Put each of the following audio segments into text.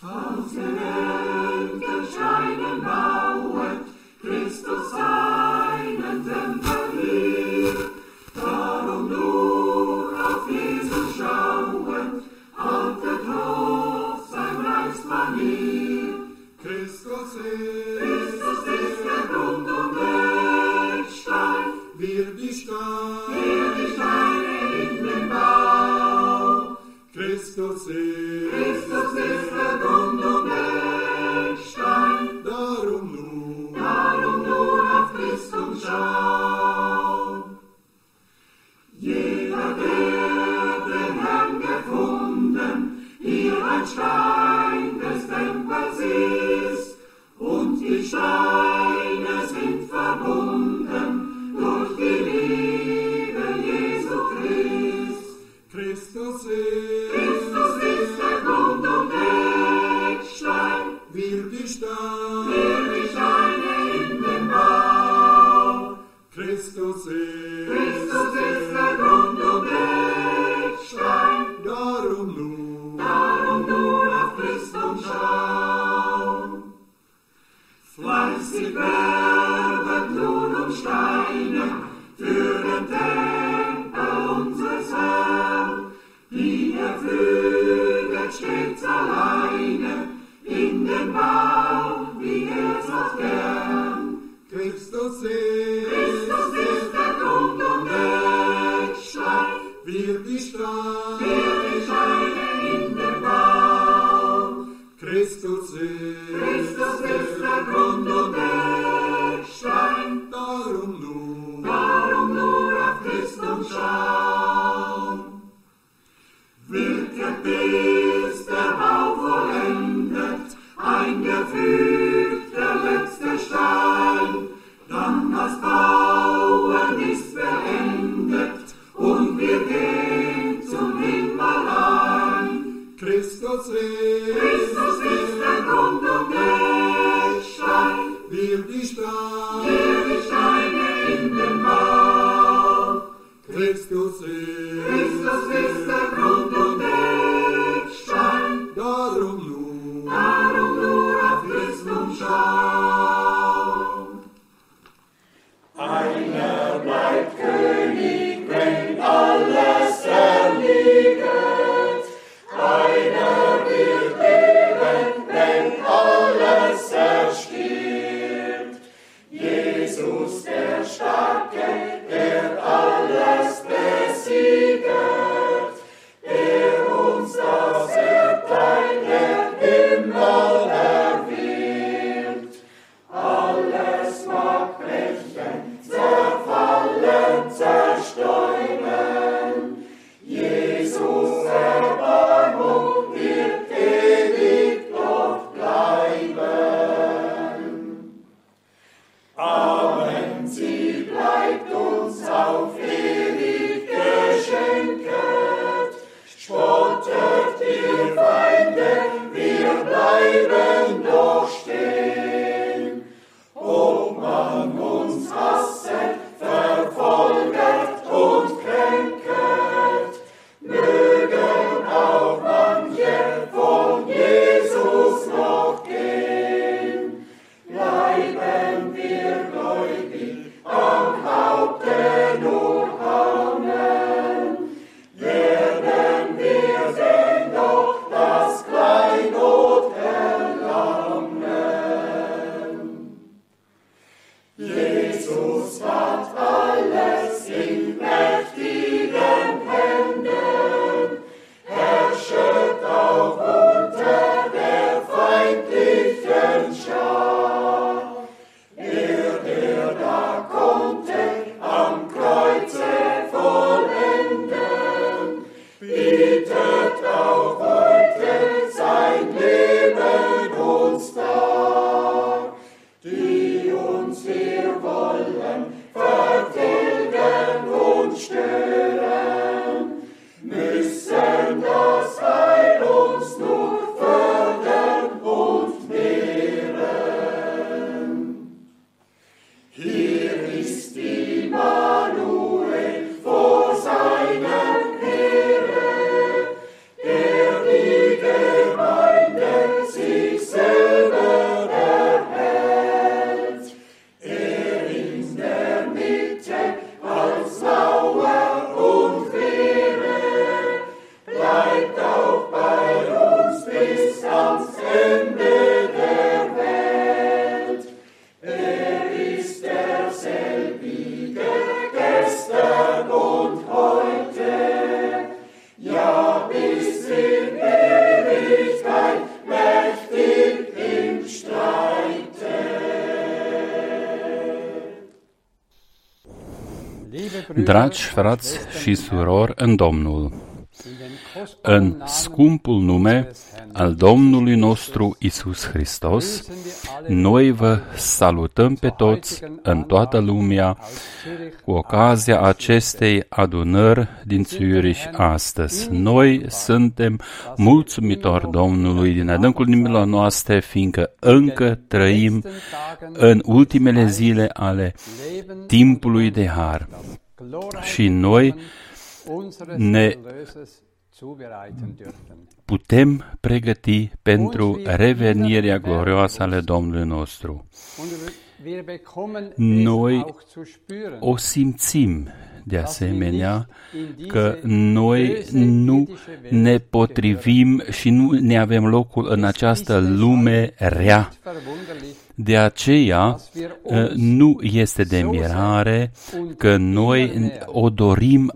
Comes to end and shining bow. Dragi frați și surori în Domnul, în scumpul nume al Domnului nostru Isus Hristos, noi vă salutăm pe toți în toată lumea cu ocazia acestei adunări din Zürich astăzi. Noi suntem mulțumitori Domnului din adâncul inimilor noastre, fiindcă încă trăim în ultimele zile ale timpului de har. Și noi ne putem pregăti pentru revenirea glorioasă ale Domnului nostru. Noi o simțim de asemenea că noi nu ne potrivim și nu ne avem locul în această lume rea. De aceea ă, nu este de mirare că noi o dorim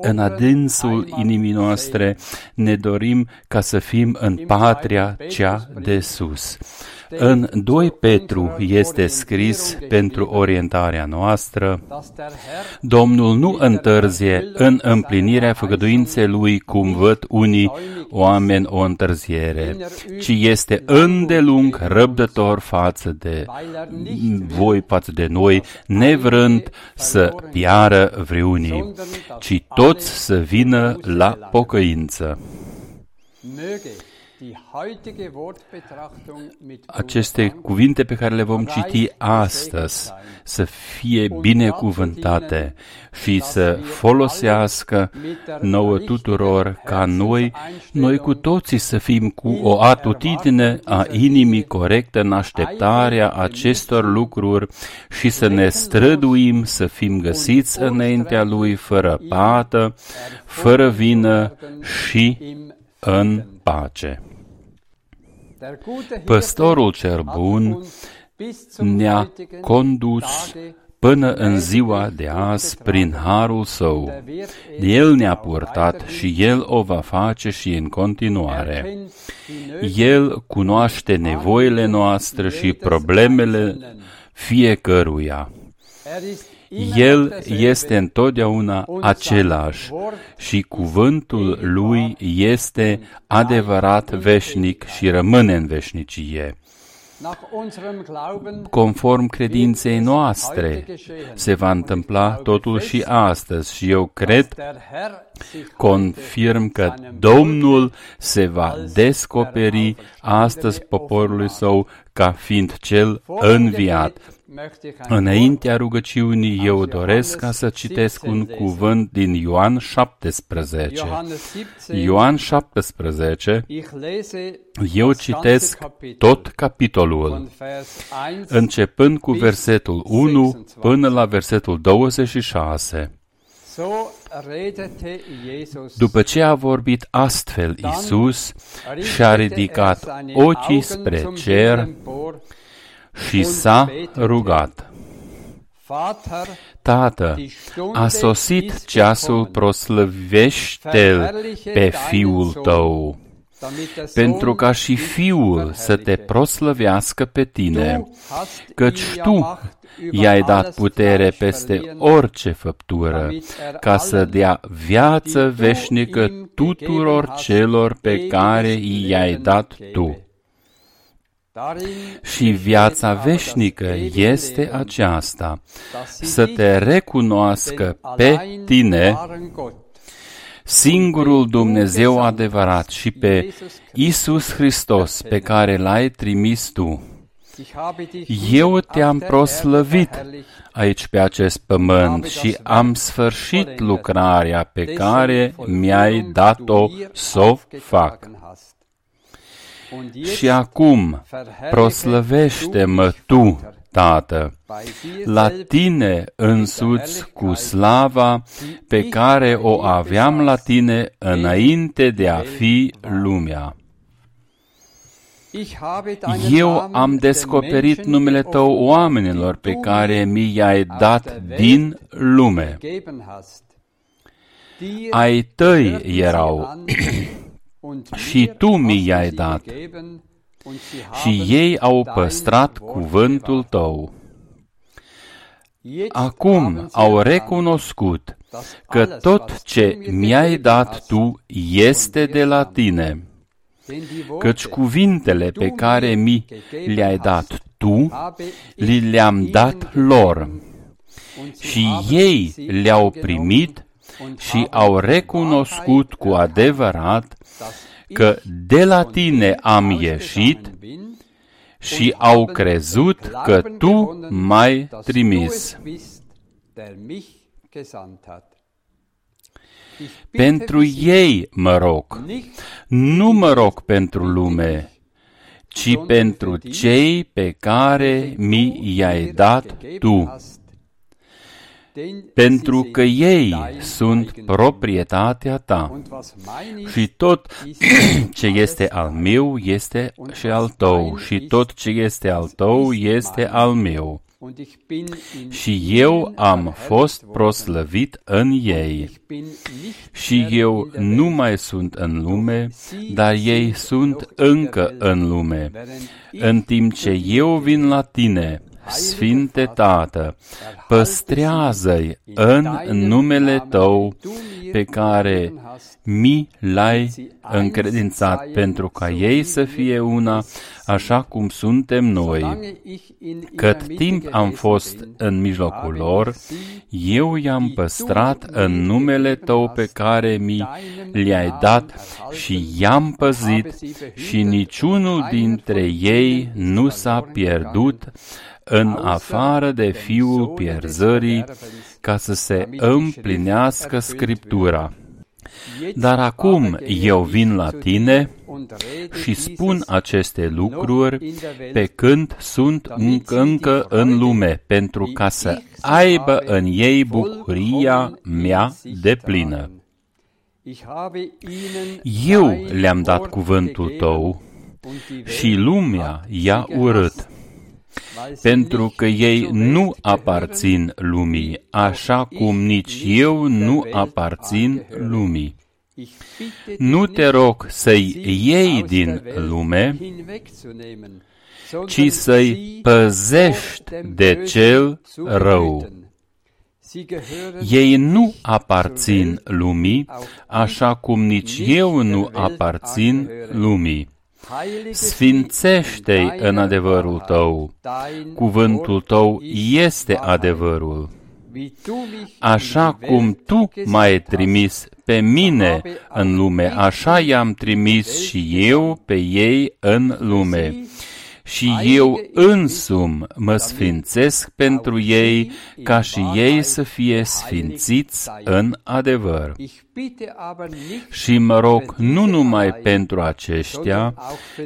în adânsul inimii noastre, ne dorim ca să fim în patria cea de sus. În 2 Petru este scris pentru orientarea noastră, Domnul nu întârzie în împlinirea făgăduinței lui cum văd unii oameni o întârziere, ci este îndelung răbdător față de voi, față de noi, nevrând să piară vreunii, ci toți să vină la pocăință. Aceste cuvinte pe care le vom citi astăzi să fie binecuvântate și să folosească nouă tuturor ca noi, noi cu toții să fim cu o atitudine a inimii corectă în așteptarea acestor lucruri și să ne străduim să fim găsiți înaintea Lui fără pată, fără vină și în pace. Păstorul cer bun ne-a condus până în ziua de azi prin harul său. El ne-a purtat și El o va face și în continuare. El cunoaște nevoile noastre și problemele fiecăruia. El este întotdeauna același și cuvântul lui este adevărat veșnic și rămâne în veșnicie. Conform credinței noastre, se va întâmpla totul și astăzi și eu cred, confirm că Domnul se va descoperi astăzi poporului său ca fiind cel înviat. Înaintea rugăciunii eu doresc ca să citesc un cuvânt din Ioan 17. Ioan 17, eu citesc tot capitolul, începând cu versetul 1 până la versetul 26. După ce a vorbit astfel Isus și-a ridicat ochii spre cer și s-a rugat. Tată, a sosit ceasul, proslăvește-l pe Fiul tău, pentru ca și Fiul să te proslăvească pe tine, căci tu i-ai dat putere peste orice făptură, ca să dea viață veșnică tuturor celor pe care i-ai dat tu. Și viața veșnică este aceasta, să te recunoască pe tine, singurul Dumnezeu adevărat și pe Isus Hristos pe care l-ai trimis tu. Eu te-am proslăvit aici pe acest pământ și am sfârșit lucrarea pe care mi-ai dat-o să o fac. Și acum proslăvește-mă tu, Tată, la tine însuți cu slava pe care o aveam la tine înainte de a fi lumea. Eu am descoperit numele tău oamenilor pe care mi i-ai dat din lume. Ai tăi erau și tu mi i-ai dat. Și ei au păstrat cuvântul tău. Acum au recunoscut că tot ce mi-ai dat tu este de la tine, căci cuvintele pe care mi le-ai dat tu, li le-am dat lor. Și ei le-au primit și au recunoscut cu adevărat că de la tine am ieșit și au crezut că tu m-ai trimis. Pentru ei mă rog, nu mă rog pentru lume, ci pentru cei pe care mi i-ai dat tu, pentru că ei sunt proprietatea ta și tot ce este al meu este și al tău și tot ce este al tău este al meu. Și eu am fost proslăvit în ei. Și eu nu mai sunt în lume, dar ei sunt încă în lume. În timp ce eu vin la tine, Sfinte Tată, păstrează-i în numele Tău pe care mi l-ai încredințat pentru ca ei să fie una așa cum suntem noi. Cât timp am fost în mijlocul lor, eu i-am păstrat în numele Tău pe care mi le-ai dat și i-am păzit și niciunul dintre ei nu s-a pierdut în afară de fiul pierzării, ca să se împlinească Scriptura. Dar acum eu vin la tine și spun aceste lucruri pe când sunt încă, încă în lume, pentru ca să aibă în ei bucuria mea de plină. Eu le-am dat cuvântul tău și lumea i-a urât pentru că ei nu aparțin lumii, așa cum nici eu nu aparțin lumii. Nu te rog să-i iei din lume, ci să-i păzești de cel rău. Ei nu aparțin lumii, așa cum nici eu nu aparțin lumii. Sfințește-i în adevărul tău. Cuvântul tău este adevărul. Așa cum tu m-ai trimis pe mine în lume, așa i-am trimis și eu pe ei în lume și eu însum mă sfințesc pentru ei, ca și ei să fie sfințiți în adevăr. Și mă rog nu numai pentru aceștia,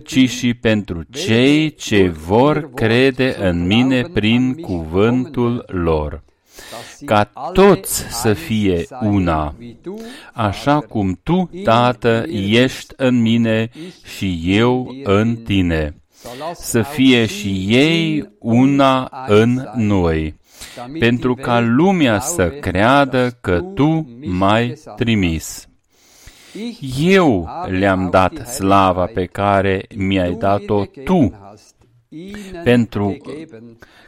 ci și pentru cei ce vor crede în mine prin cuvântul lor. ca toți să fie una, așa cum Tu, Tată, ești în mine și eu în Tine să fie și ei una în noi, pentru ca lumea să creadă că Tu m-ai trimis. Eu le-am dat slava pe care mi-ai dat-o Tu, pentru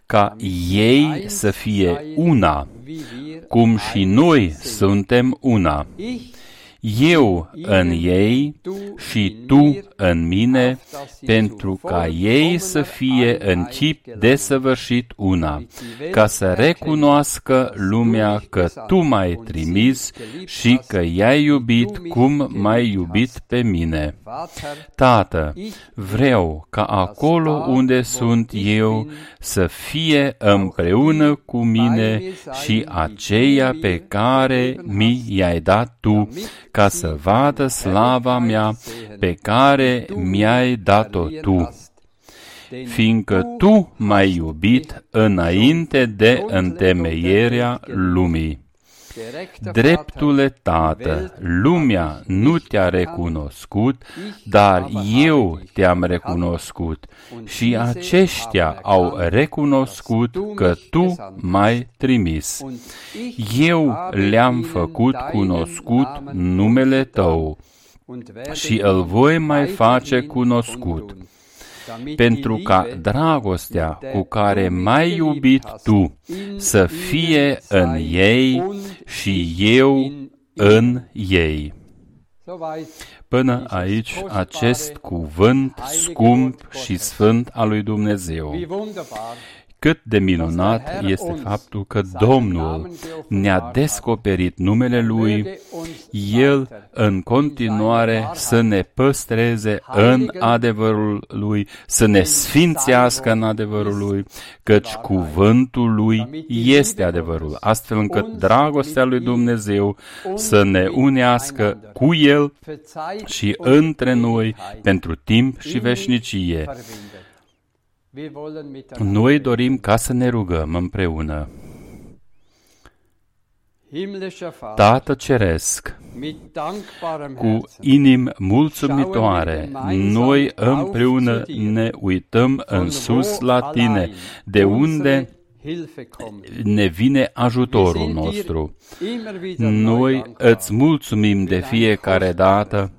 ca ei să fie una, cum și noi suntem una eu în ei și tu în mine, pentru ca ei să fie în chip desăvârșit una, ca să recunoască lumea că tu m-ai trimis și că i-ai iubit cum m-ai iubit pe mine. Tată, vreau ca acolo unde sunt eu să fie împreună cu mine și aceia pe care mi i-ai dat tu, ca să vadă slava mea pe care mi-ai dat-o tu, fiindcă tu m-ai iubit înainte de întemeierea lumii. Dreptule Tată, lumea nu te-a recunoscut, dar eu te-am recunoscut și aceștia au recunoscut că Tu m-ai trimis. Eu le-am făcut cunoscut numele Tău și îl voi mai face cunoscut pentru ca dragostea cu care m-ai iubit tu să fie în ei și eu în ei. Până aici acest cuvânt scump și sfânt al lui Dumnezeu. Cât de minunat este faptul că Domnul ne-a descoperit numele Lui, El în continuare să ne păstreze în adevărul Lui, să ne sfințească în adevărul Lui, căci cuvântul Lui este adevărul, astfel încât dragostea Lui Dumnezeu să ne unească cu El și între noi pentru timp și veșnicie. Noi dorim ca să ne rugăm împreună. Tată Ceresc, cu inim mulțumitoare, noi împreună ne uităm în sus la Tine, de unde ne vine ajutorul nostru. Noi îți mulțumim de fiecare dată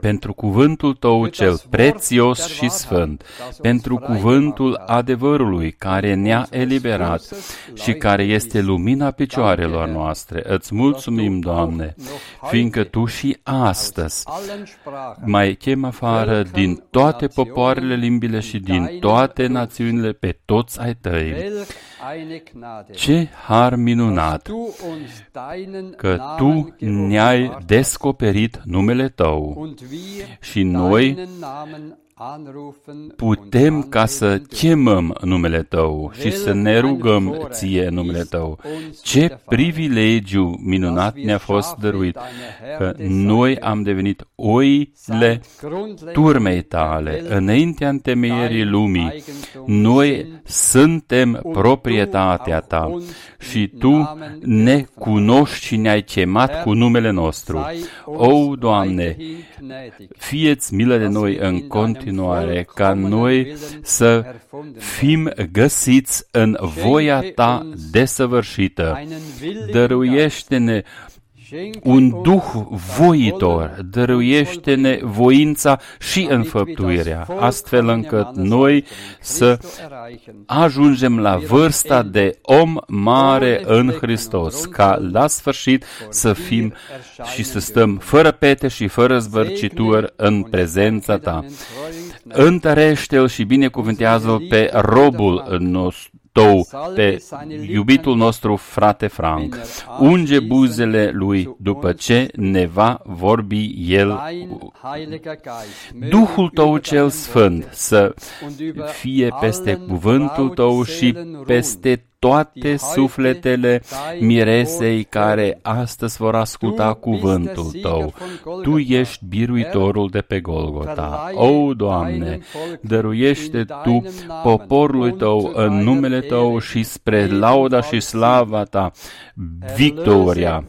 pentru cuvântul tău cel prețios și sfânt, pentru cuvântul adevărului care ne-a eliberat și care este lumina picioarelor noastre. Îți mulțumim, Doamne, fiindcă Tu și astăzi mai chem afară din toate popoarele, limbile și din toate națiunile pe toți ai Tăi. Ce har minunat. Că Tu ne-ai descoperit numele Tău și noi putem ca să chemăm numele Tău și să ne rugăm Ție numele Tău. Ce privilegiu minunat ne-a fost dăruit că noi am devenit oile turmei Tale înaintea întemeierii lumii. Noi suntem proprietatea Ta și Tu ne cunoști și ne-ai chemat cu numele nostru. O, Doamne, fieți milă de noi în continuare, ca noi să fim găsiți în voia Ta desăvârșită. Dăruiește-ne un duh voitor, dăruiește-ne voința și înfăptuirea, astfel încât noi să ajungem la vârsta de om mare în Hristos, ca la sfârșit să fim și să stăm fără pete și fără zbărcituri în prezența Ta. Întărește-l și binecuvântează-l pe robul nostru tău pe iubitul nostru frate Frank. Unge buzele lui după ce ne va vorbi el. Duhul tău cel sfânt să fie peste cuvântul tău și peste toate sufletele miresei care astăzi vor asculta cuvântul Tău. Tu ești biruitorul de pe Golgota. O, Doamne, dăruiește Tu poporului Tău în numele Tău și spre lauda și slava Ta victoria.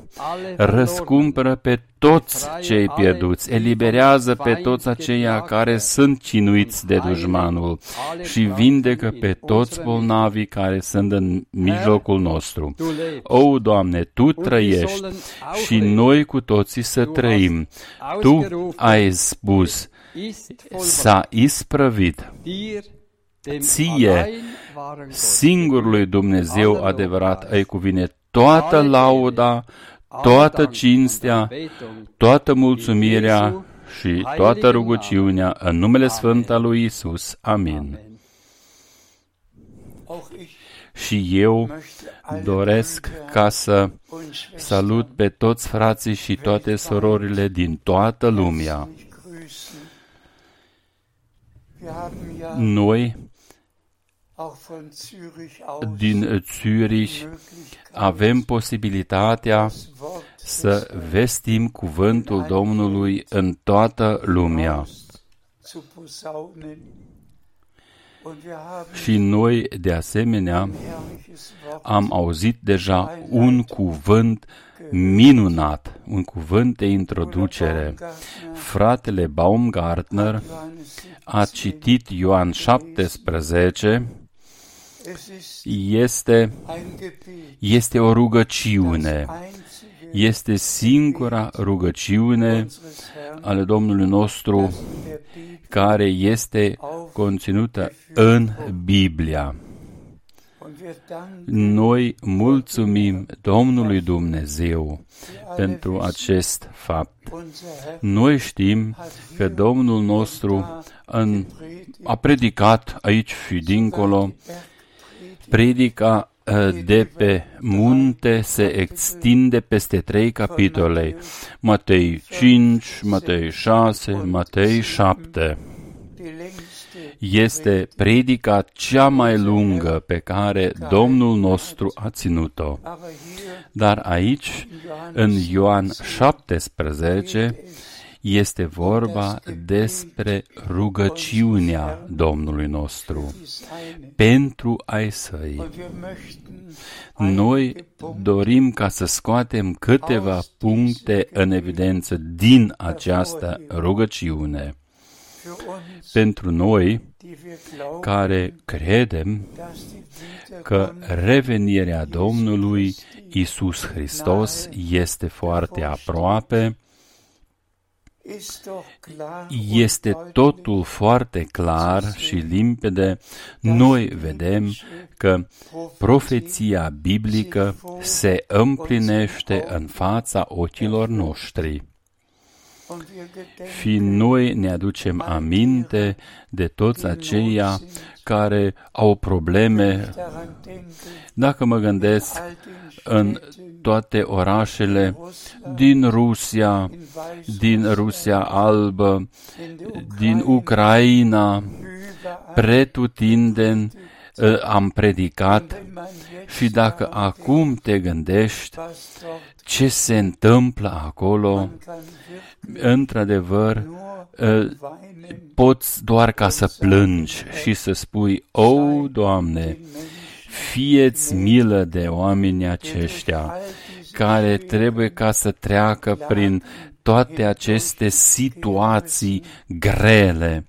Răscumpără pe toți cei pierduți, eliberează pe toți aceia care sunt cinuiți de dușmanul și vindecă pe toți bolnavii care sunt în mijlocul nostru. O, Doamne, Tu trăiești și noi cu toții să trăim. Tu ai spus, s-a isprăvit. Ție, singurului Dumnezeu adevărat, îi cuvine toată lauda, toată cinstea, toată mulțumirea și toată rugăciunea în numele Sfânt al lui Isus. Amin. Și eu doresc ca să salut pe toți frații și toate sororile din toată lumea. Noi din Zürich avem posibilitatea să vestim cuvântul Domnului în toată lumea. Și noi, de asemenea, am auzit deja un cuvânt minunat, un cuvânt de introducere. Fratele Baumgartner a citit Ioan 17 este, este o rugăciune. este singura rugăciune ale Domnului nostru care este conținută în Biblia. Noi mulțumim Domnului Dumnezeu pentru acest fapt. Noi știm că Domnul nostru în, a predicat aici și dincolo, predica ă, de pe munte se extinde peste trei capitole, Matei 5, Matei 6, Matei 7 este predica cea mai lungă pe care Domnul nostru a ținut-o. Dar aici, în Ioan 17, este vorba despre rugăciunea Domnului nostru. pentru ai săi. Noi dorim ca să scoatem câteva puncte în evidență din această rugăciune. Pentru noi care credem că revenirea Domnului Isus Hristos este foarte aproape, este totul foarte clar și limpede, noi vedem că profeția biblică se împlinește în fața ochilor noștri. și noi ne aducem aminte de toți aceia care au probleme. Dacă mă gândesc în toate orașele din Rusia, din Rusia albă, din Ucraina, pretutindeni ă, am predicat și dacă acum te gândești ce se întâmplă acolo, într-adevăr, ă, poți doar ca să plângi și să spui, O, Doamne, fieți milă de oamenii aceștia care trebuie ca să treacă prin toate aceste situații grele.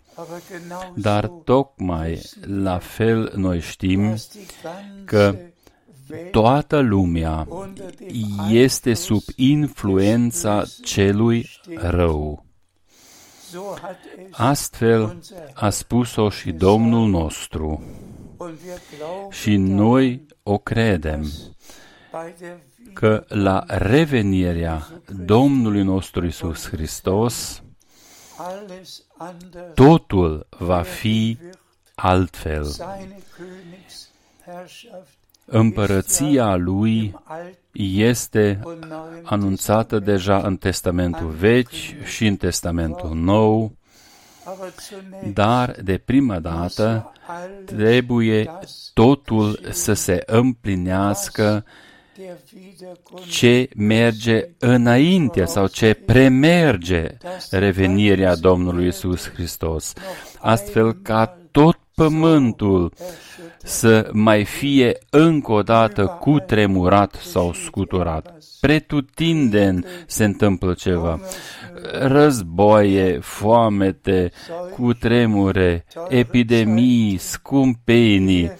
Dar tocmai la fel noi știm că toată lumea este sub influența celui rău. Astfel a spus-o și Domnul nostru și noi o credem că la revenirea Domnului nostru Isus Hristos, totul va fi altfel. Împărăția lui este anunțată deja în Testamentul Vechi și în Testamentul Nou, dar de prima dată trebuie totul să se împlinească ce merge înainte sau ce premerge revenirea Domnului Isus Hristos, astfel ca tot pământul să mai fie încă o dată cutremurat sau scuturat. Pretutindeni se întâmplă ceva. Războaie, foamete, cutremure, epidemii, scumpenii,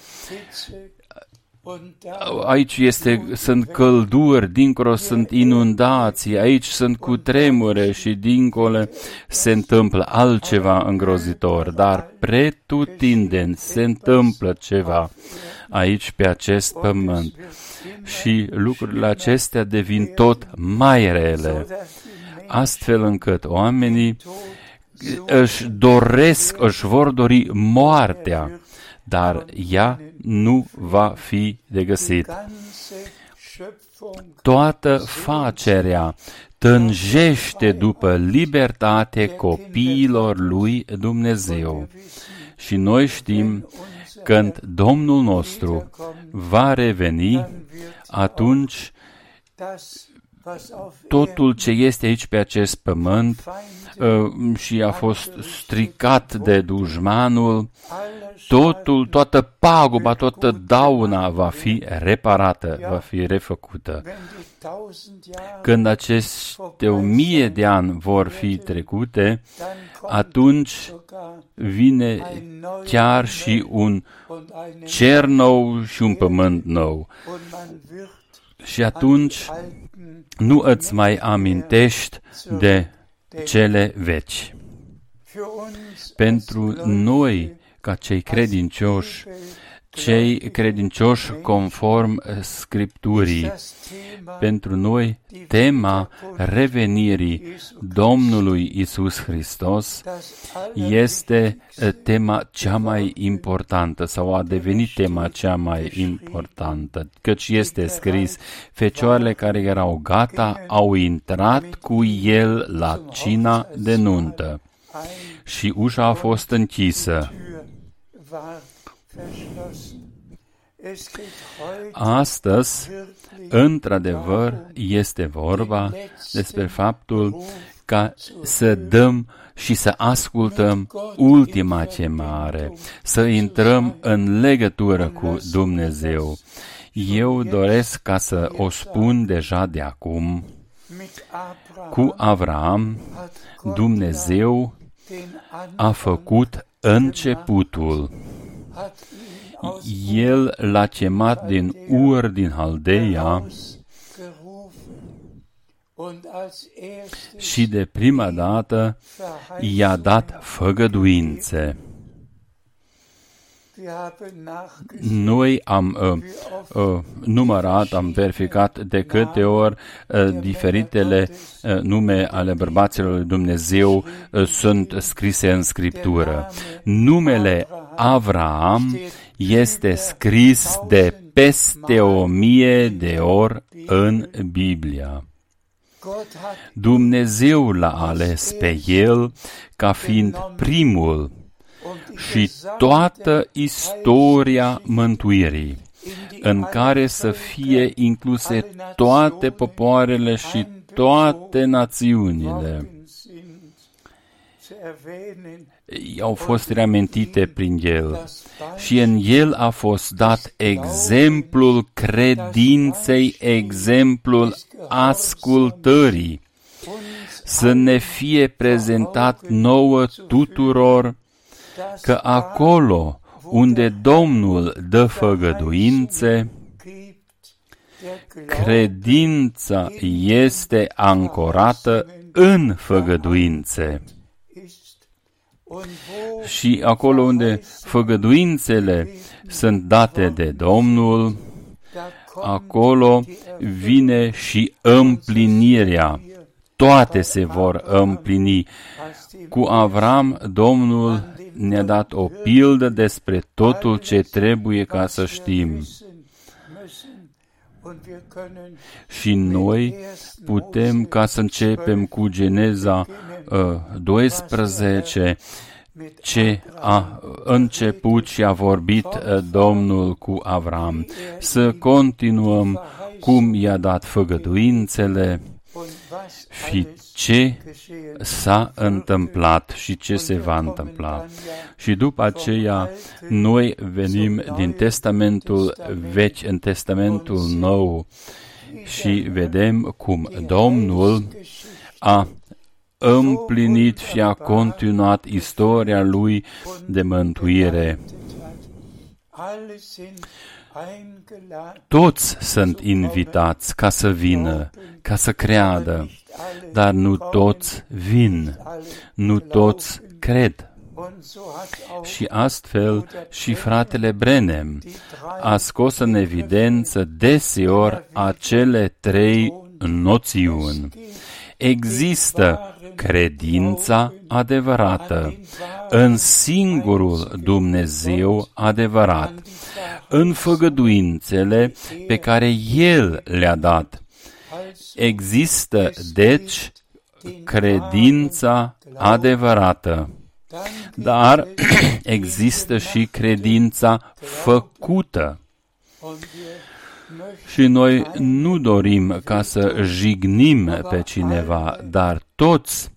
Aici este, sunt călduri, dincolo sunt inundații, aici sunt cutremure și dincolo se întâmplă altceva îngrozitor, dar pretutindeni se întâmplă ceva aici pe acest pământ. Și lucrurile acestea devin tot mai rele, astfel încât oamenii își doresc, își vor dori moartea, dar ea nu va fi de găsit. Toată facerea tânjește după libertate copiilor lui Dumnezeu. Și noi știm când Domnul nostru va reveni, atunci totul ce este aici pe acest pământ uh, și a fost stricat de dușmanul, totul, toată paguba, toată dauna va fi reparată, va fi refăcută. Când aceste o mie de ani vor fi trecute, atunci vine chiar și un cer nou și un pământ nou. Și atunci nu îți mai amintești de cele veci. Pentru noi, ca cei credincioși, cei credincioși conform Scripturii. Pentru noi, tema revenirii Domnului Isus Hristos este tema cea mai importantă sau a devenit tema cea mai importantă, căci este scris, fecioarele care erau gata au intrat cu el la cina de nuntă și ușa a fost închisă. Astăzi, într-adevăr, este vorba despre faptul ca să dăm și să ascultăm ultima ce mare, să intrăm în legătură cu Dumnezeu. Eu doresc ca să o spun deja de acum. Cu Avram, Dumnezeu a făcut începutul. El l-a chemat din Ur din Haldeia și de prima dată i-a dat făgăduințe. Noi am uh, uh, numărat, am verificat de câte ori uh, diferitele uh, nume ale bărbaților lui Dumnezeu uh, sunt scrise în Scriptură. Numele Avram este scris de peste o mie de ori în Biblia. Dumnezeu l-a ales pe el ca fiind primul și toată istoria mântuirii, în care să fie incluse toate popoarele și toate națiunile au fost reamintite prin el și în el a fost dat exemplul credinței, exemplul ascultării, să ne fie prezentat nouă tuturor că acolo unde Domnul dă făgăduințe, credința este ancorată în făgăduințe. Și acolo unde făgăduințele sunt date de Domnul, acolo vine și împlinirea. Toate se vor împlini. Cu Avram, Domnul ne-a dat o pildă despre totul ce trebuie ca să știm. Și noi putem ca să începem cu Geneza uh, 12, ce a început și a vorbit uh, Domnul cu Avram. Să continuăm cum i-a dat făgăduințele și ce s-a întâmplat și ce se va întâmpla. Și după aceea, noi venim din Testamentul Vechi în Testamentul Nou și vedem cum Domnul a împlinit și a continuat istoria lui de mântuire. Toți sunt invitați ca să vină, ca să creadă, dar nu toți vin, nu toți cred. Și astfel și fratele Brenem a scos în evidență deseori acele trei noțiuni. Există credința adevărată în singurul Dumnezeu adevărat, în făgăduințele pe care El le-a dat. Există, deci, credința adevărată, dar există și credința făcută. Și noi nu dorim ca să jignim pe cineva, dar toți,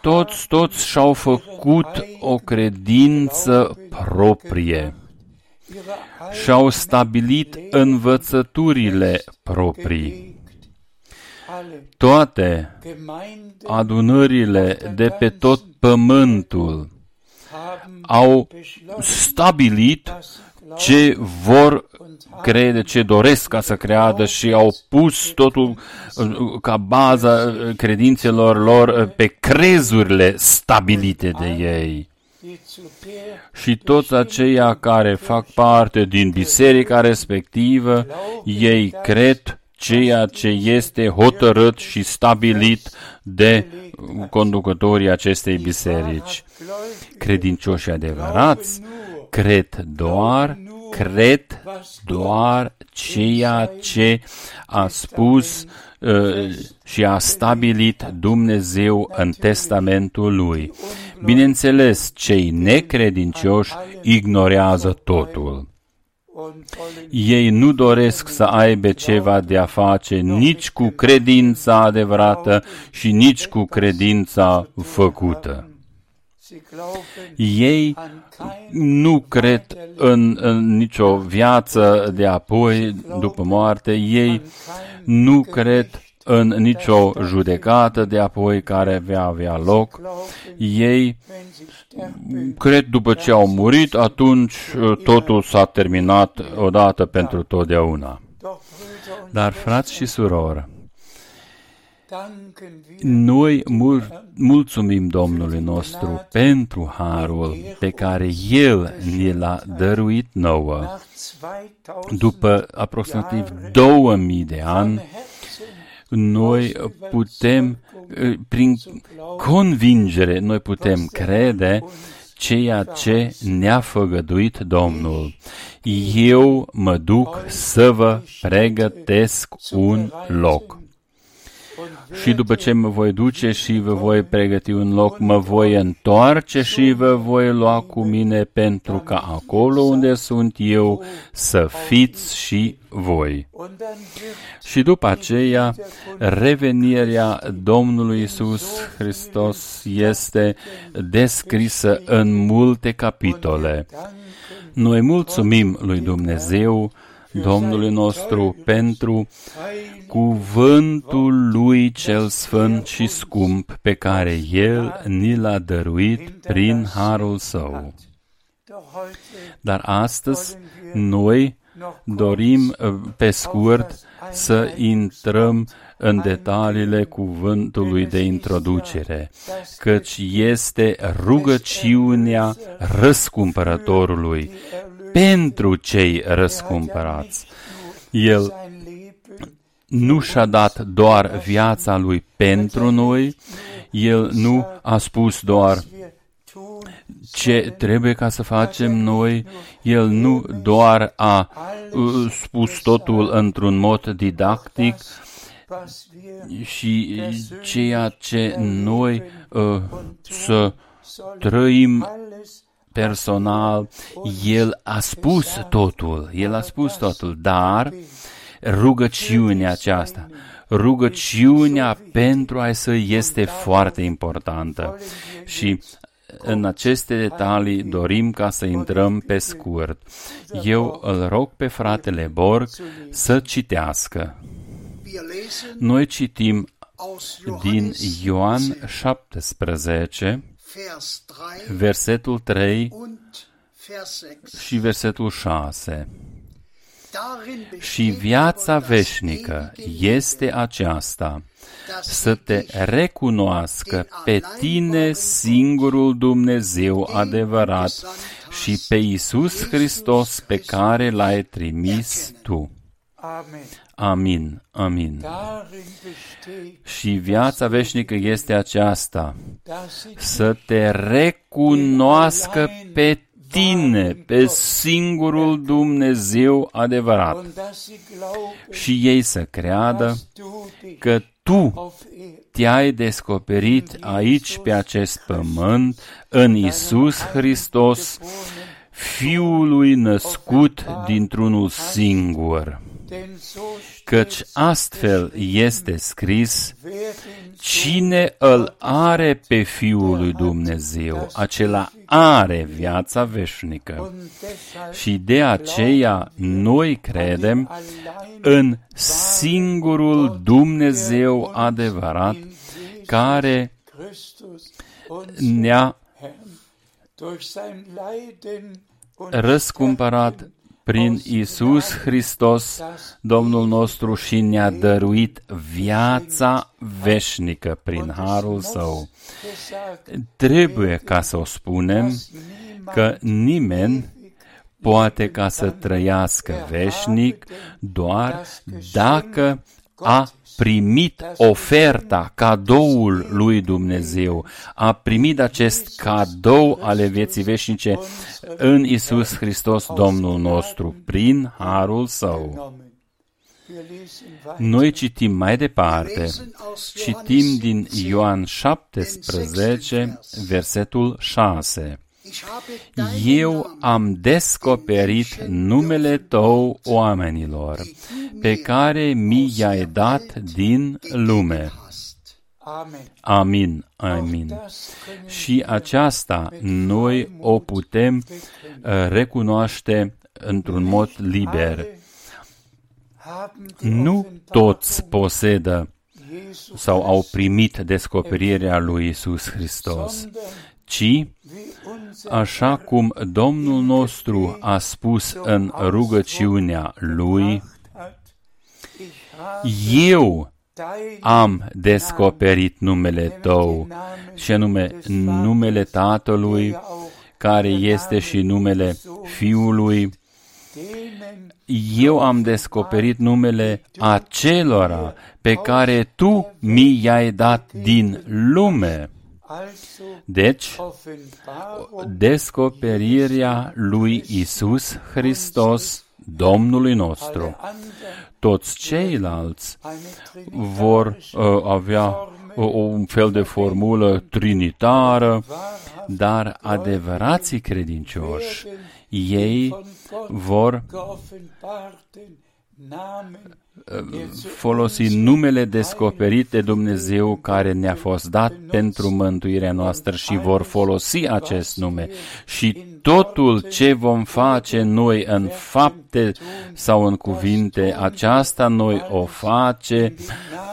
toți, toți și-au făcut o credință proprie și-au stabilit învățăturile proprii. Toate adunările de pe tot pământul au stabilit ce vor crede, ce doresc ca să creadă și au pus totul uh, ca bază credințelor lor uh, pe crezurile stabilite de ei. Și toți aceia care fac parte din biserica respectivă, ei cred ceea ce este hotărât și stabilit de conducătorii acestei biserici. Credincioși adevărați cred doar, cred doar ceea ce a spus uh, și a stabilit Dumnezeu în testamentul lui. Bineînțeles, cei necredincioși ignorează totul. Ei nu doresc să aibă ceva de a face nici cu credința adevărată și nici cu credința făcută. Ei nu cred în, în nicio viață de apoi, după moarte, ei nu cred în nicio judecată de apoi care va avea loc. Ei cred după ce au murit, atunci uh, totul s-a terminat odată pentru totdeauna. Dar, frați și surori, noi mul- mulțumim Domnului nostru pentru harul pe care El ne l-a dăruit nouă. După aproximativ 2000 de ani, noi putem, prin convingere, noi putem crede ceea ce ne-a făgăduit Domnul. Eu mă duc să vă pregătesc un loc și după ce mă voi duce și vă voi pregăti un loc, mă voi întoarce și vă voi lua cu mine pentru ca acolo unde sunt eu să fiți și voi. Și după aceea, revenirea Domnului Isus Hristos este descrisă în multe capitole. Noi mulțumim lui Dumnezeu Domnului nostru pentru cuvântul lui cel sfânt și scump pe care El ni l-a dăruit prin harul său. Dar astăzi noi dorim pe scurt să intrăm în detaliile cuvântului de introducere, căci este rugăciunea răscumpărătorului pentru cei răscumpărați. El nu și-a dat doar viața lui pentru noi, el nu a spus doar ce trebuie ca să facem noi, el nu doar a uh, spus totul într-un mod didactic și ceea ce noi uh, să trăim personal, el a spus totul, el a spus totul, dar rugăciunea aceasta, rugăciunea pentru a să este foarte importantă și în aceste detalii dorim ca să intrăm pe scurt. Eu îl rog pe fratele Borg să citească. Noi citim din Ioan 17, versetul 3 și versetul 6. Și viața veșnică este aceasta, să te recunoască pe tine singurul Dumnezeu adevărat și pe Isus Hristos pe care l-ai trimis tu. Amin, amin. Și viața veșnică este aceasta, să te recunoască pe tine, pe singurul Dumnezeu adevărat și ei să creadă că tu te-ai descoperit aici pe acest pământ în Isus Hristos, Fiului născut dintr-unul singur căci astfel este scris, cine îl are pe Fiul lui Dumnezeu, acela are viața veșnică. Și de aceea noi credem în singurul Dumnezeu adevărat care ne-a răscumpărat prin Isus Hristos, Domnul nostru, și ne-a dăruit viața veșnică prin harul său. Trebuie ca să o spunem că nimeni poate ca să trăiască veșnic doar dacă a primit oferta, cadoul lui Dumnezeu, a primit acest cadou ale vieții veșnice în Isus Hristos, Domnul nostru, prin harul său. Noi citim mai departe, citim din Ioan 17, versetul 6. Eu am descoperit numele Tău oamenilor, pe care mi i-ai dat din lume. Amin, amin. Și aceasta noi o putem uh, recunoaște într-un mod liber. Nu toți posedă sau au primit descoperirea lui Isus Hristos, ci așa cum Domnul nostru a spus în rugăciunea lui, eu am descoperit numele tău, și anume numele Tatălui, care este și numele Fiului. Eu am descoperit numele acelora pe care tu mi i-ai dat din lume. Deci, descoperirea lui Isus Hristos, Domnului nostru. Toți ceilalți vor uh, avea uh, un fel de formulă trinitară, dar adevărații credincioși, ei vor folosi numele descoperit de Dumnezeu care ne-a fost dat pentru mântuirea noastră și vor folosi acest nume. Și totul ce vom face noi în fapte sau în cuvinte, aceasta noi o face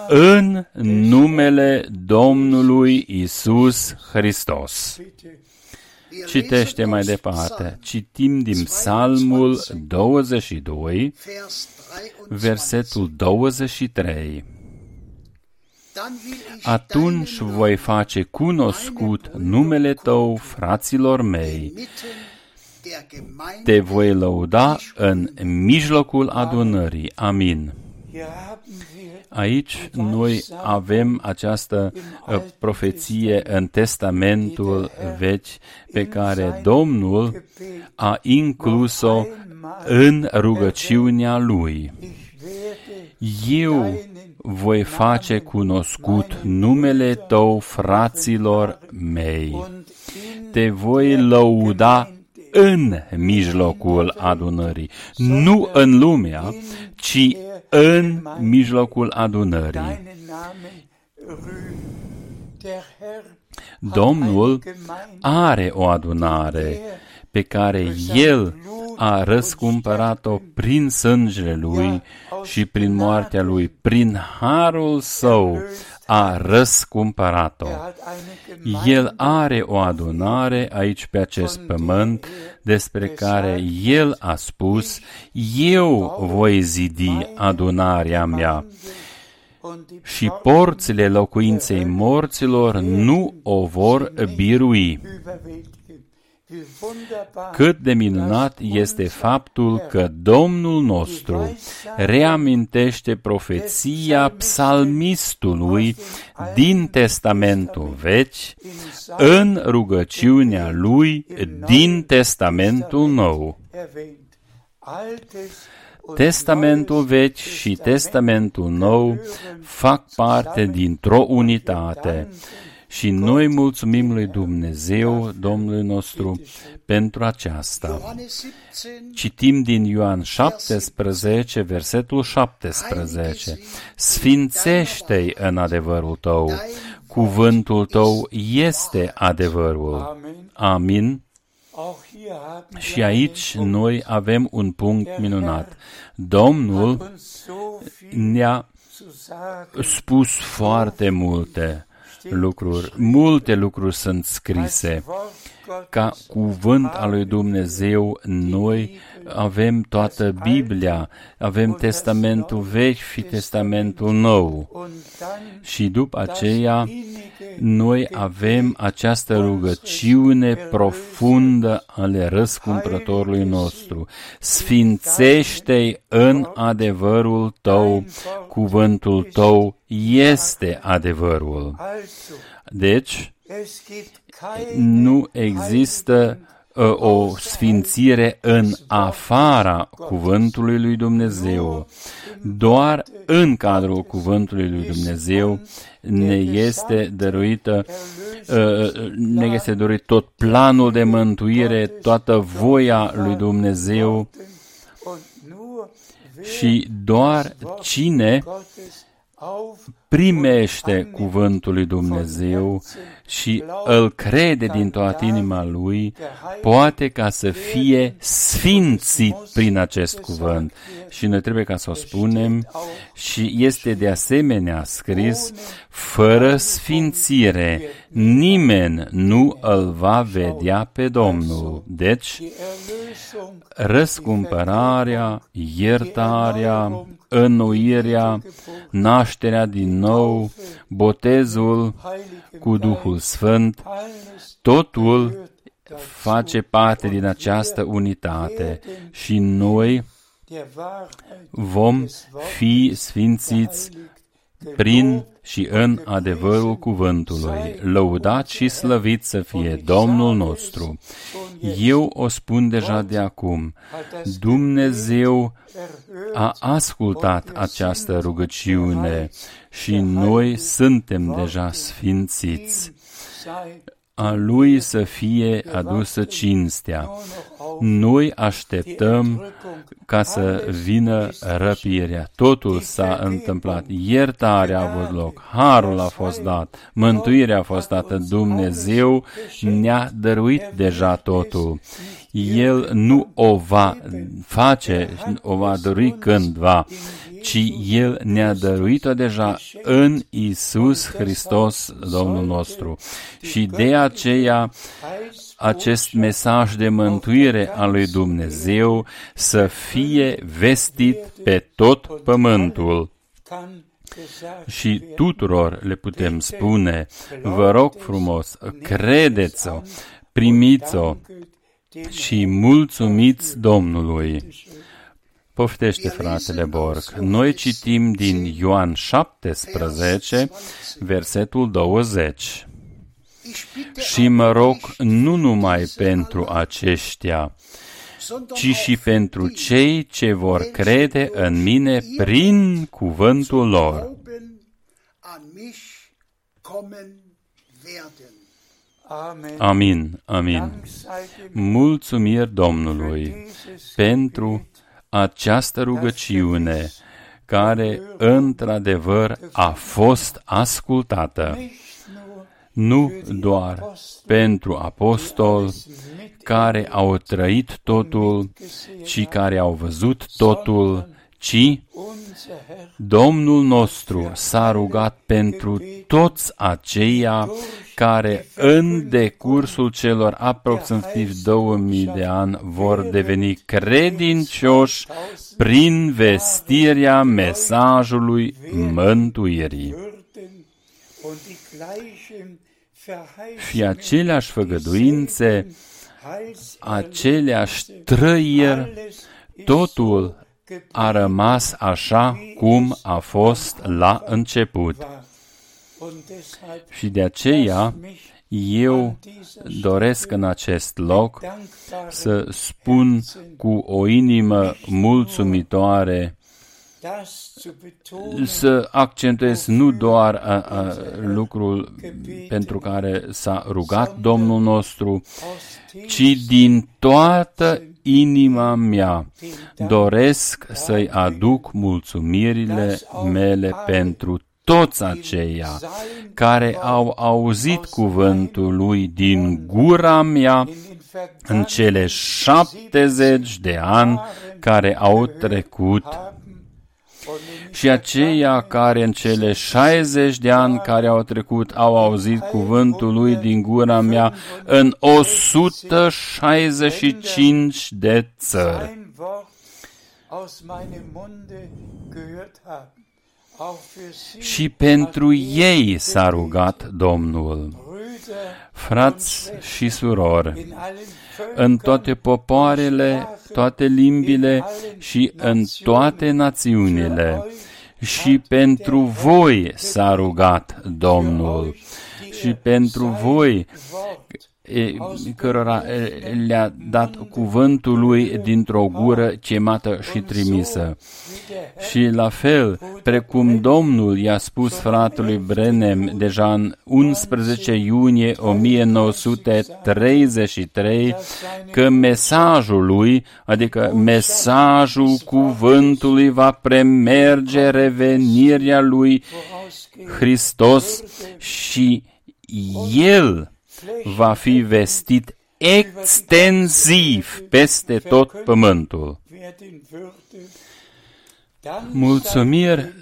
în numele Domnului Isus Hristos. Citește mai departe. Citim din Psalmul 22, versetul 23. Atunci voi face cunoscut numele tău fraților mei. Te voi lăuda în mijlocul adunării. Amin. Aici noi avem această uh, profeție în Testamentul Vechi pe care Domnul a inclus-o în rugăciunea lui. Eu voi face cunoscut numele tău fraților mei. Te voi lăuda în mijlocul adunării, nu în lumea, ci în mijlocul adunării. Domnul are o adunare pe care El a răscumpărat-o prin sângele Lui și prin moartea Lui, prin harul Său a răscumpărat-o. El are o adunare aici pe acest pământ despre care El a spus, eu voi zidi adunarea mea și porțile locuinței morților nu o vor birui. Cât de minunat este faptul că Domnul nostru reamintește profeția psalmistului din Testamentul Vechi în rugăciunea lui din Testamentul Nou. Testamentul Vechi și Testamentul Nou fac parte dintr-o unitate și noi mulțumim lui Dumnezeu, Domnului nostru, pentru aceasta. Citim din Ioan 17, versetul 17. Sfințește-i în adevărul tău, cuvântul tău este adevărul. Amin. Și aici noi avem un punct minunat. Domnul ne-a spus foarte multe lucruri, multe lucruri sunt scrise ca cuvânt al lui Dumnezeu, noi avem toată Biblia, avem Testamentul Vechi și Testamentul Nou. Și după aceea, noi avem această rugăciune profundă ale răscumpărătorului nostru. Sfințește în adevărul tău, cuvântul tău este adevărul. Deci, nu există uh, o sfințire în afara cuvântului lui Dumnezeu. Doar în cadrul cuvântului lui Dumnezeu ne este dăruită, uh, ne este dăruit tot planul de mântuire, toată voia lui Dumnezeu și doar cine primește cuvântul lui Dumnezeu și îl crede din toată inima lui, poate ca să fie sfințit prin acest cuvânt. Și noi trebuie ca să o spunem și este de asemenea scris, fără sfințire, nimeni nu îl va vedea pe Domnul. Deci, răscumpărarea, iertarea, înnoirea, nașterea din nou, botezul cu Duhul Sfânt, totul face parte din această unitate și noi vom fi sfințiți prin și în adevărul cuvântului. Lăudat și slăvit să fie Domnul nostru. Eu o spun deja de acum. Dumnezeu a ascultat această rugăciune și noi suntem deja sfințiți a Lui să fie adusă cinstea. Noi așteptăm ca să vină răpirea. Totul s-a întâmplat. Iertarea a avut loc. Harul a fost dat. Mântuirea a fost dată. Dumnezeu ne-a dăruit deja totul. El nu o va face, o va dărui cândva, ci El ne-a dăruit-o deja în Isus Hristos, Domnul nostru. Și de aceea acest mesaj de mântuire al lui Dumnezeu să fie vestit pe tot pământul. Și tuturor le putem spune, vă rog frumos, credeți-o, primiți-o și mulțumiți Domnului. Poftește, fratele Borg. Noi citim din Ioan 17, versetul 20. Și mă rog nu numai pentru aceștia, ci și pentru cei ce vor crede în mine prin cuvântul lor. Amin, amin. Mulțumiri Domnului pentru această rugăciune care într-adevăr a fost ascultată, nu doar pentru apostol care au trăit totul, ci care au văzut totul, ci Domnul nostru s-a rugat pentru toți aceia care în decursul celor aproximativ 2000 de ani vor deveni credincioși prin vestirea mesajului mântuirii. Și aceleași făgăduințe, aceleași trăiri, totul a rămas așa cum a fost la început. Și de aceea eu doresc în acest loc să spun cu o inimă mulțumitoare să accentuez nu doar a, a, lucrul pentru care s-a rugat Domnul nostru, ci din toată inima mea doresc să-i aduc mulțumirile mele pentru toți aceia care au auzit cuvântul lui din gura mea în cele șaptezeci de ani care au trecut și aceia care în cele 60 de ani care au trecut au auzit cuvântul lui din gura mea în 165 de țări. Și pentru ei s-a rugat Domnul. Frați și surori, în toate popoarele, toate limbile și în toate națiunile. Și pentru voi s-a rugat Domnul. Și pentru voi cărora le-a dat cuvântul lui dintr-o gură cemată și trimisă. Și la fel, precum Domnul i-a spus fratelui Brenem deja în 11 iunie 1933 că mesajul lui, adică mesajul cuvântului va premerge revenirea lui Hristos și El va fi vestit extensiv peste tot pământul. Mulțumiri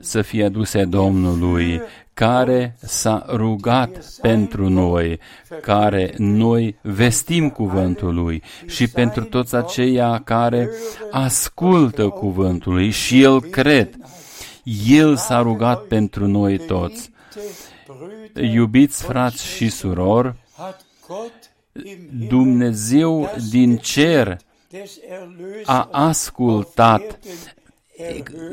să fie aduse Domnului, care s-a rugat pentru noi, care noi vestim cuvântul lui și pentru toți aceia care ascultă cuvântul lui și el cred. El s-a rugat pentru noi toți. Iubiți frați și surori, Dumnezeu din cer a ascultat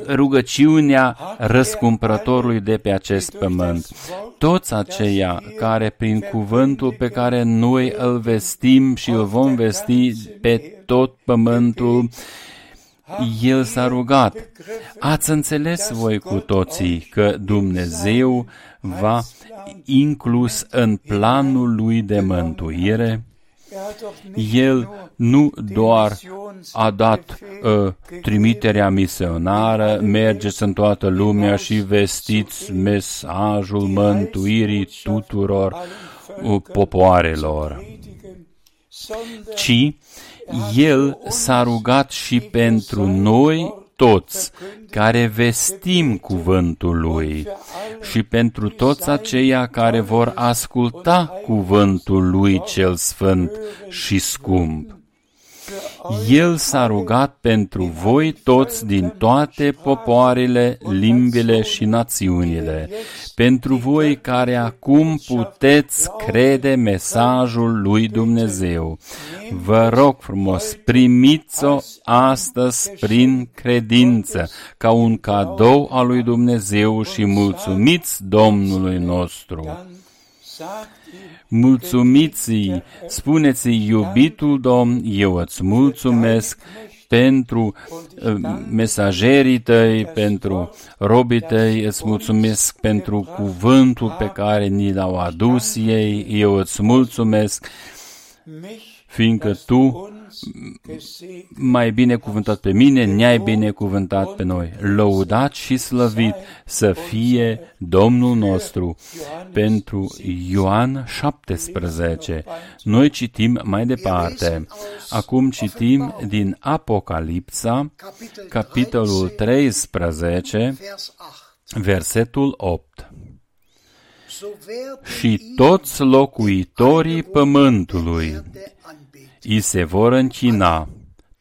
rugăciunea răscumpărătorului de pe acest pământ. Toți aceia care prin cuvântul pe care noi îl vestim și îl vom vesti pe tot pământul, el s-a rugat. Ați înțeles voi cu toții că Dumnezeu va inclus în planul lui de mântuire? El nu doar a dat uh, trimiterea misionară, mergeți în toată lumea și vestiți mesajul mântuirii tuturor uh, popoarelor, ci El s-a rugat și pentru noi toți care vestim cuvântul lui și pentru toți aceia care vor asculta cuvântul lui cel sfânt și scump. El s-a rugat pentru voi toți din toate popoarele, limbile și națiunile, pentru voi care acum puteți crede mesajul lui Dumnezeu. Vă rog frumos, primiți-o astăzi prin credință, ca un cadou al lui Dumnezeu și mulțumiți Domnului nostru. Mulțumiți-i, spuneți-i, iubitul Domn, eu îți mulțumesc pentru uh, mesagerii tăi, pentru robii tăi, îți mulțumesc pentru cuvântul pe care ni l-au adus ei, eu îți mulțumesc, fiindcă tu mai binecuvântat pe mine, ne-ai binecuvântat pe noi. Lăudat și slăvit să fie Domnul nostru. Pentru Ioan 17. Noi citim mai departe. Acum citim din Apocalipsa, capitolul 13, versetul 8 și toți locuitorii pământului îi se vor închina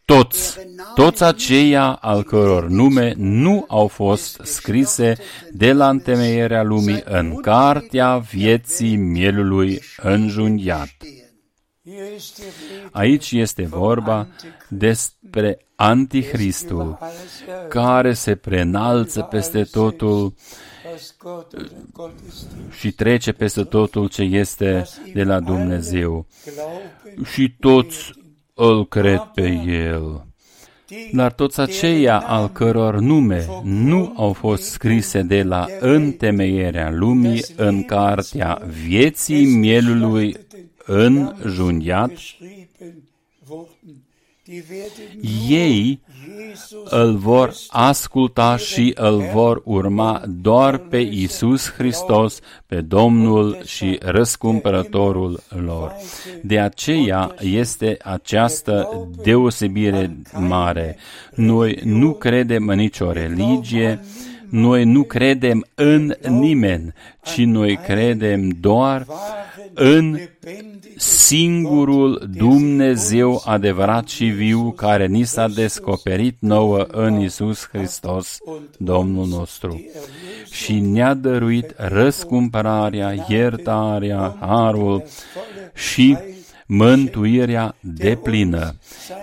toți, toți aceia al căror nume nu au fost scrise de la întemeierea lumii în cartea vieții mielului înjunghiat. Aici este vorba despre Antichristul, care se prenalță peste totul și trece peste totul ce este de la Dumnezeu. Și toți îl cred pe El. Dar toți aceia al căror nume nu au fost scrise de la întemeierea lumii în cartea vieții mielului în juniat, ei îl vor asculta și îl vor urma doar pe Isus Hristos, pe Domnul și răscumpărătorul lor. De aceea este această deosebire mare. Noi nu credem în nicio religie, noi nu credem în nimeni, ci noi credem doar în singurul Dumnezeu adevărat și viu care ni s-a descoperit nouă în Isus Hristos, Domnul nostru, și ne-a dăruit răscumpărarea, iertarea, harul și mântuirea deplină.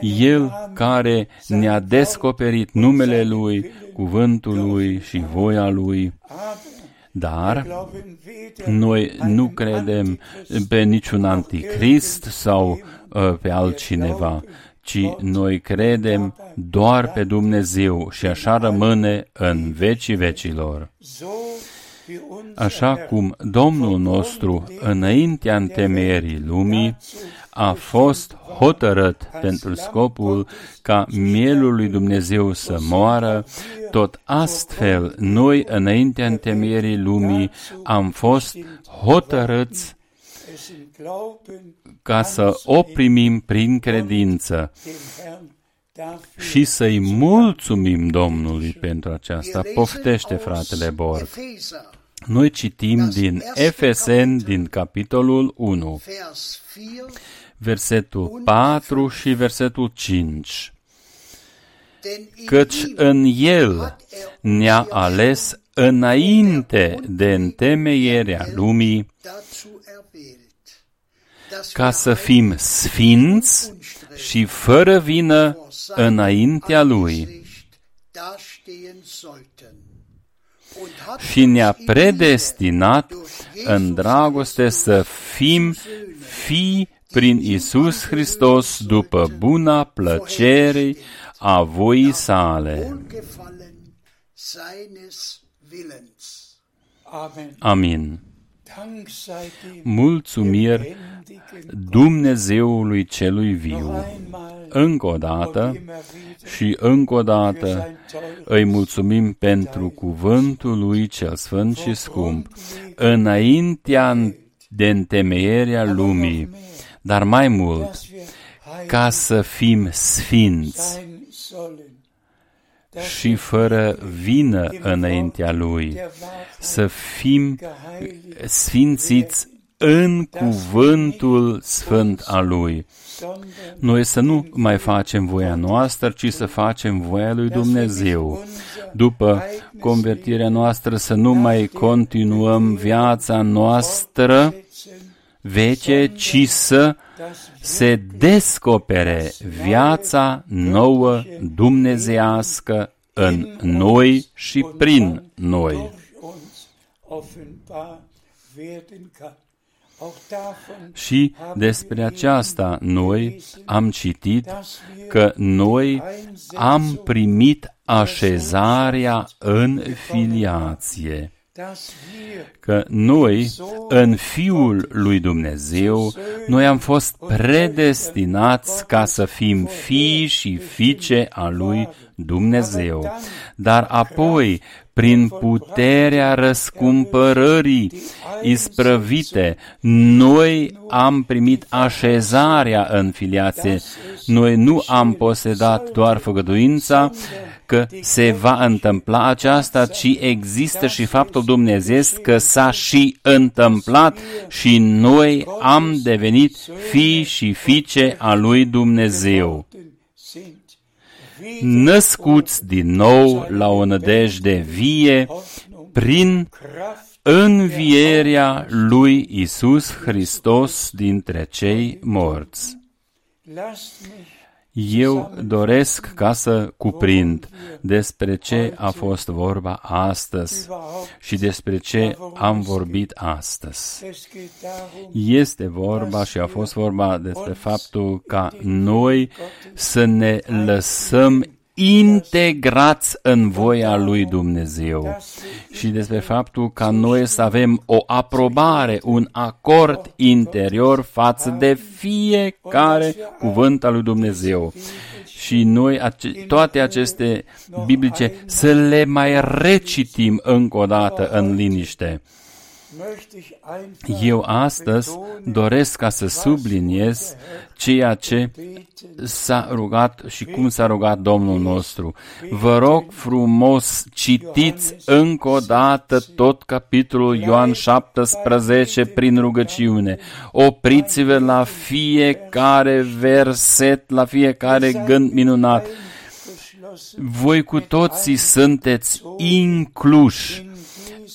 El care ne-a descoperit numele Lui, cuvântul Lui și voia Lui, dar noi nu credem pe niciun anticrist sau uh, pe altcineva, ci noi credem doar pe Dumnezeu și așa rămâne în vecii vecilor. Așa cum Domnul nostru, înaintea întemeierii lumii, a fost hotărât pentru scopul ca mielul lui Dumnezeu să moară, tot astfel noi, înaintea întemeierii lumii, am fost hotărâți ca să o primim prin credință și să-i mulțumim Domnului pentru aceasta. Poftește, fratele Borg. Noi citim din Efesen, din capitolul 1, versetul 4 și versetul 5. Căci în El ne-a ales înainte de întemeierea lumii ca să fim sfinți și fără vină înaintea Lui. și ne-a predestinat în dragoste să fim fii prin Isus Hristos după buna plăcere a voii sale. Amin. Mulțumiri Dumnezeului celui viu. Încă o dată și încă o dată îi mulțumim pentru cuvântul lui cel sfânt și scump, înaintea de întemeierea lumii, dar mai mult, ca să fim sfinți și fără vină înaintea Lui, să fim sfințiți în cuvântul sfânt al Lui. Noi să nu mai facem voia noastră, ci să facem voia lui Dumnezeu. După convertirea noastră să nu mai continuăm viața noastră veche, ci să se descopere viața nouă dumnezească în noi și prin noi. Și despre aceasta noi am citit că noi am primit așezarea în filiație că noi, în Fiul lui Dumnezeu, noi am fost predestinați ca să fim fii și fiice a lui Dumnezeu. Dar apoi, prin puterea răscumpărării isprăvite, noi am primit așezarea în filiație. Noi nu am posedat doar făgăduința, că se va întâmpla aceasta, ci există și faptul dumnezeesc că s-a și întâmplat și noi am devenit fii și fiice a lui Dumnezeu. Născuți din nou la o nădejde vie prin învierea lui Isus Hristos dintre cei morți. Eu doresc ca să cuprind despre ce a fost vorba astăzi și despre ce am vorbit astăzi. Este vorba și a fost vorba despre faptul ca noi să ne lăsăm integrați în voia lui Dumnezeu și despre faptul ca noi să avem o aprobare, un acord interior față de fiecare cuvânt al lui Dumnezeu și noi toate aceste biblice să le mai recitim încă o dată în liniște. Eu astăzi doresc ca să subliniez ceea ce s-a rugat și cum s-a rugat Domnul nostru. Vă rog frumos, citiți încă o dată tot capitolul Ioan 17 prin rugăciune. Opriți-vă la fiecare verset, la fiecare gând minunat. Voi cu toții sunteți incluși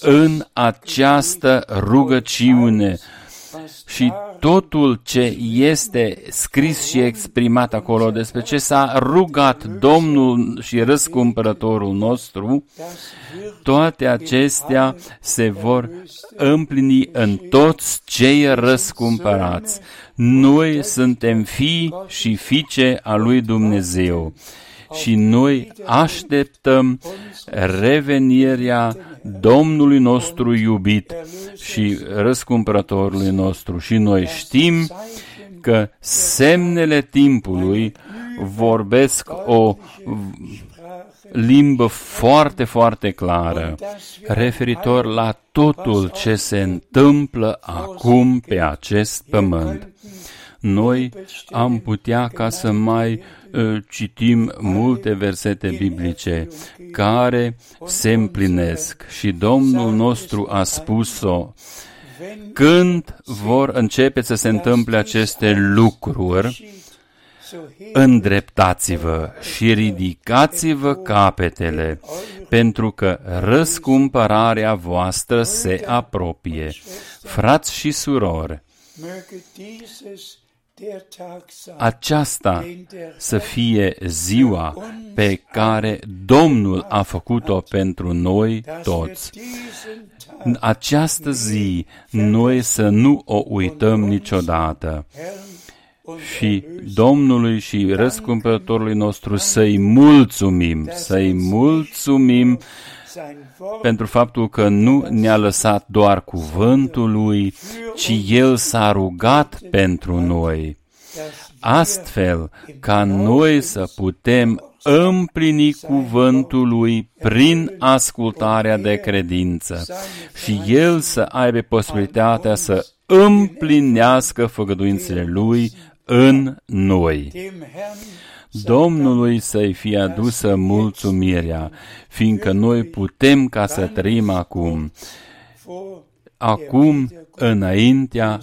în această rugăciune și totul ce este scris și exprimat acolo despre ce s-a rugat Domnul și răscumpărătorul nostru, toate acestea se vor împlini în toți cei răscumpărați. Noi suntem fii și fiice a lui Dumnezeu și noi așteptăm revenirea Domnului nostru iubit și răscumpărătorului nostru. Și noi știm că semnele timpului vorbesc o limbă foarte, foarte clară referitor la totul ce se întâmplă acum pe acest pământ. Noi am putea ca să mai citim multe versete biblice care se împlinesc și Domnul nostru a spus-o. Când vor începe să se întâmple aceste lucruri, îndreptați-vă și ridicați-vă capetele, pentru că răscumpărarea voastră se apropie. Frați și surori, aceasta să fie ziua pe care Domnul a făcut-o pentru noi toți. În această zi noi să nu o uităm niciodată și Domnului și răscumpărătorului nostru să-i mulțumim, să-i mulțumim pentru faptul că nu ne-a lăsat doar cuvântul lui, ci El s-a rugat pentru noi, astfel ca noi să putem împlini cuvântul lui prin ascultarea de credință și El să aibă posibilitatea să împlinească făgăduințele lui în noi. Domnului să-i fie adusă mulțumirea, fiindcă noi putem ca să trăim acum, acum înaintea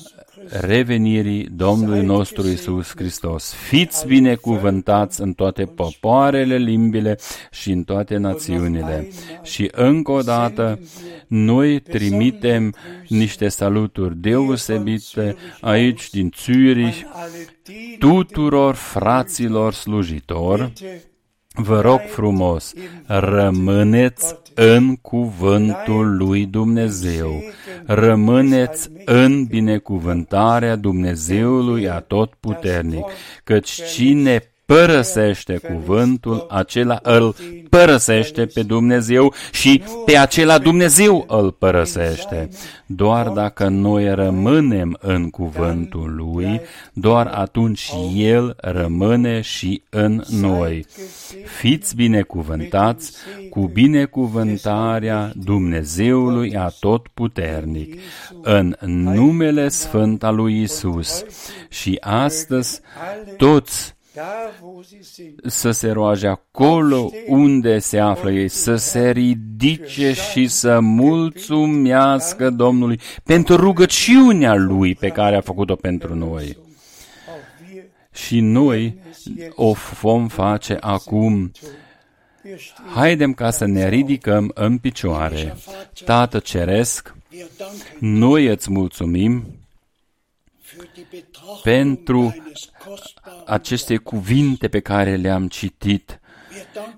revenirii Domnului nostru Isus Hristos. Fiți binecuvântați în toate popoarele, limbile și în toate națiunile. Și încă o dată, noi trimitem niște saluturi deosebite aici din Zürich tuturor fraților slujitori Vă rog frumos, rămâneți în cuvântul lui Dumnezeu, rămâneți în binecuvântarea Dumnezeului Atotputernic, căci cine părăsește cuvântul, acela îl părăsește pe Dumnezeu și pe acela Dumnezeu îl părăsește. Doar dacă noi rămânem în cuvântul Lui, doar atunci El rămâne și în noi. Fiți binecuvântați cu binecuvântarea Dumnezeului Atotputernic, în numele Sfânt al lui Isus. Și astăzi toți să se roage acolo unde se află ei, să se ridice și să mulțumească Domnului pentru rugăciunea Lui pe care a făcut-o pentru noi. Și noi o vom face acum. Haidem ca să ne ridicăm în picioare. Tată Ceresc, noi îți mulțumim pentru aceste cuvinte pe care le-am citit.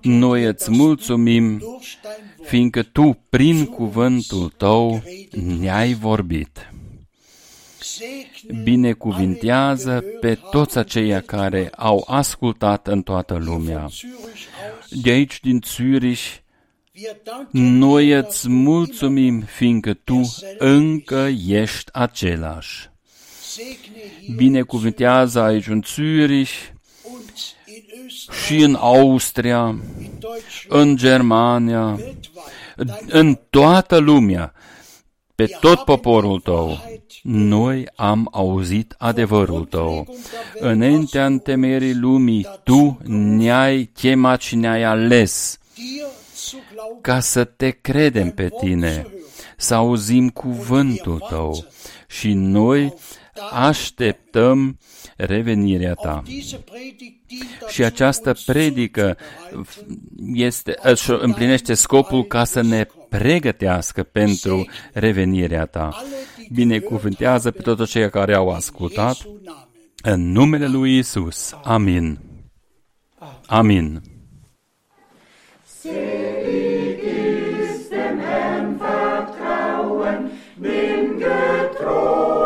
Noi îți mulțumim, fiindcă Tu, prin cuvântul Tău, ne-ai vorbit. Binecuvintează pe toți aceia care au ascultat în toată lumea. de aici din Zürich, noi îți mulțumim fiindcă Tu încă ești același. Binecuvântează aici în Zürich și în Austria, în Germania, în toată lumea, pe tot poporul Tău. Noi am auzit adevărul Tău. Înaintea întemeierii lumii, Tu ne-ai chemat și ne-ai ales ca să te credem pe Tine, să auzim cuvântul Tău și noi așteptăm revenirea ta. Și această predică este, își împlinește scopul ca să ne pregătească pentru revenirea ta. Binecuvântează pe toți cei care au ascultat. În numele lui Isus. Amin. Amin. Selig ist dem Herrn vertrauen, bin getrost